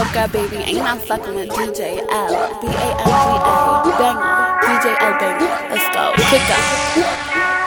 Soca baby, ain't I fucking with DJ L B A N G A banger, DJ L-Banga. Let's go, kick up.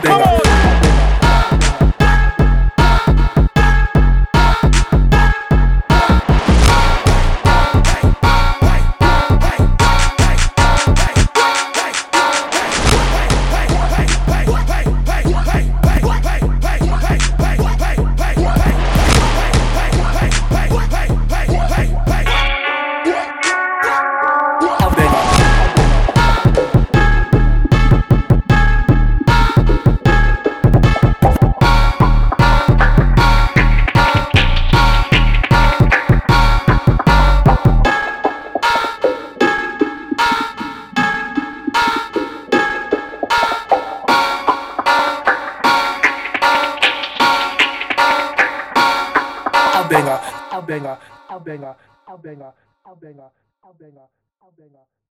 Come on. L-Banga, L-Banga, L-Banga, L-Banga, L-Banga, L-Banga, L-Banga.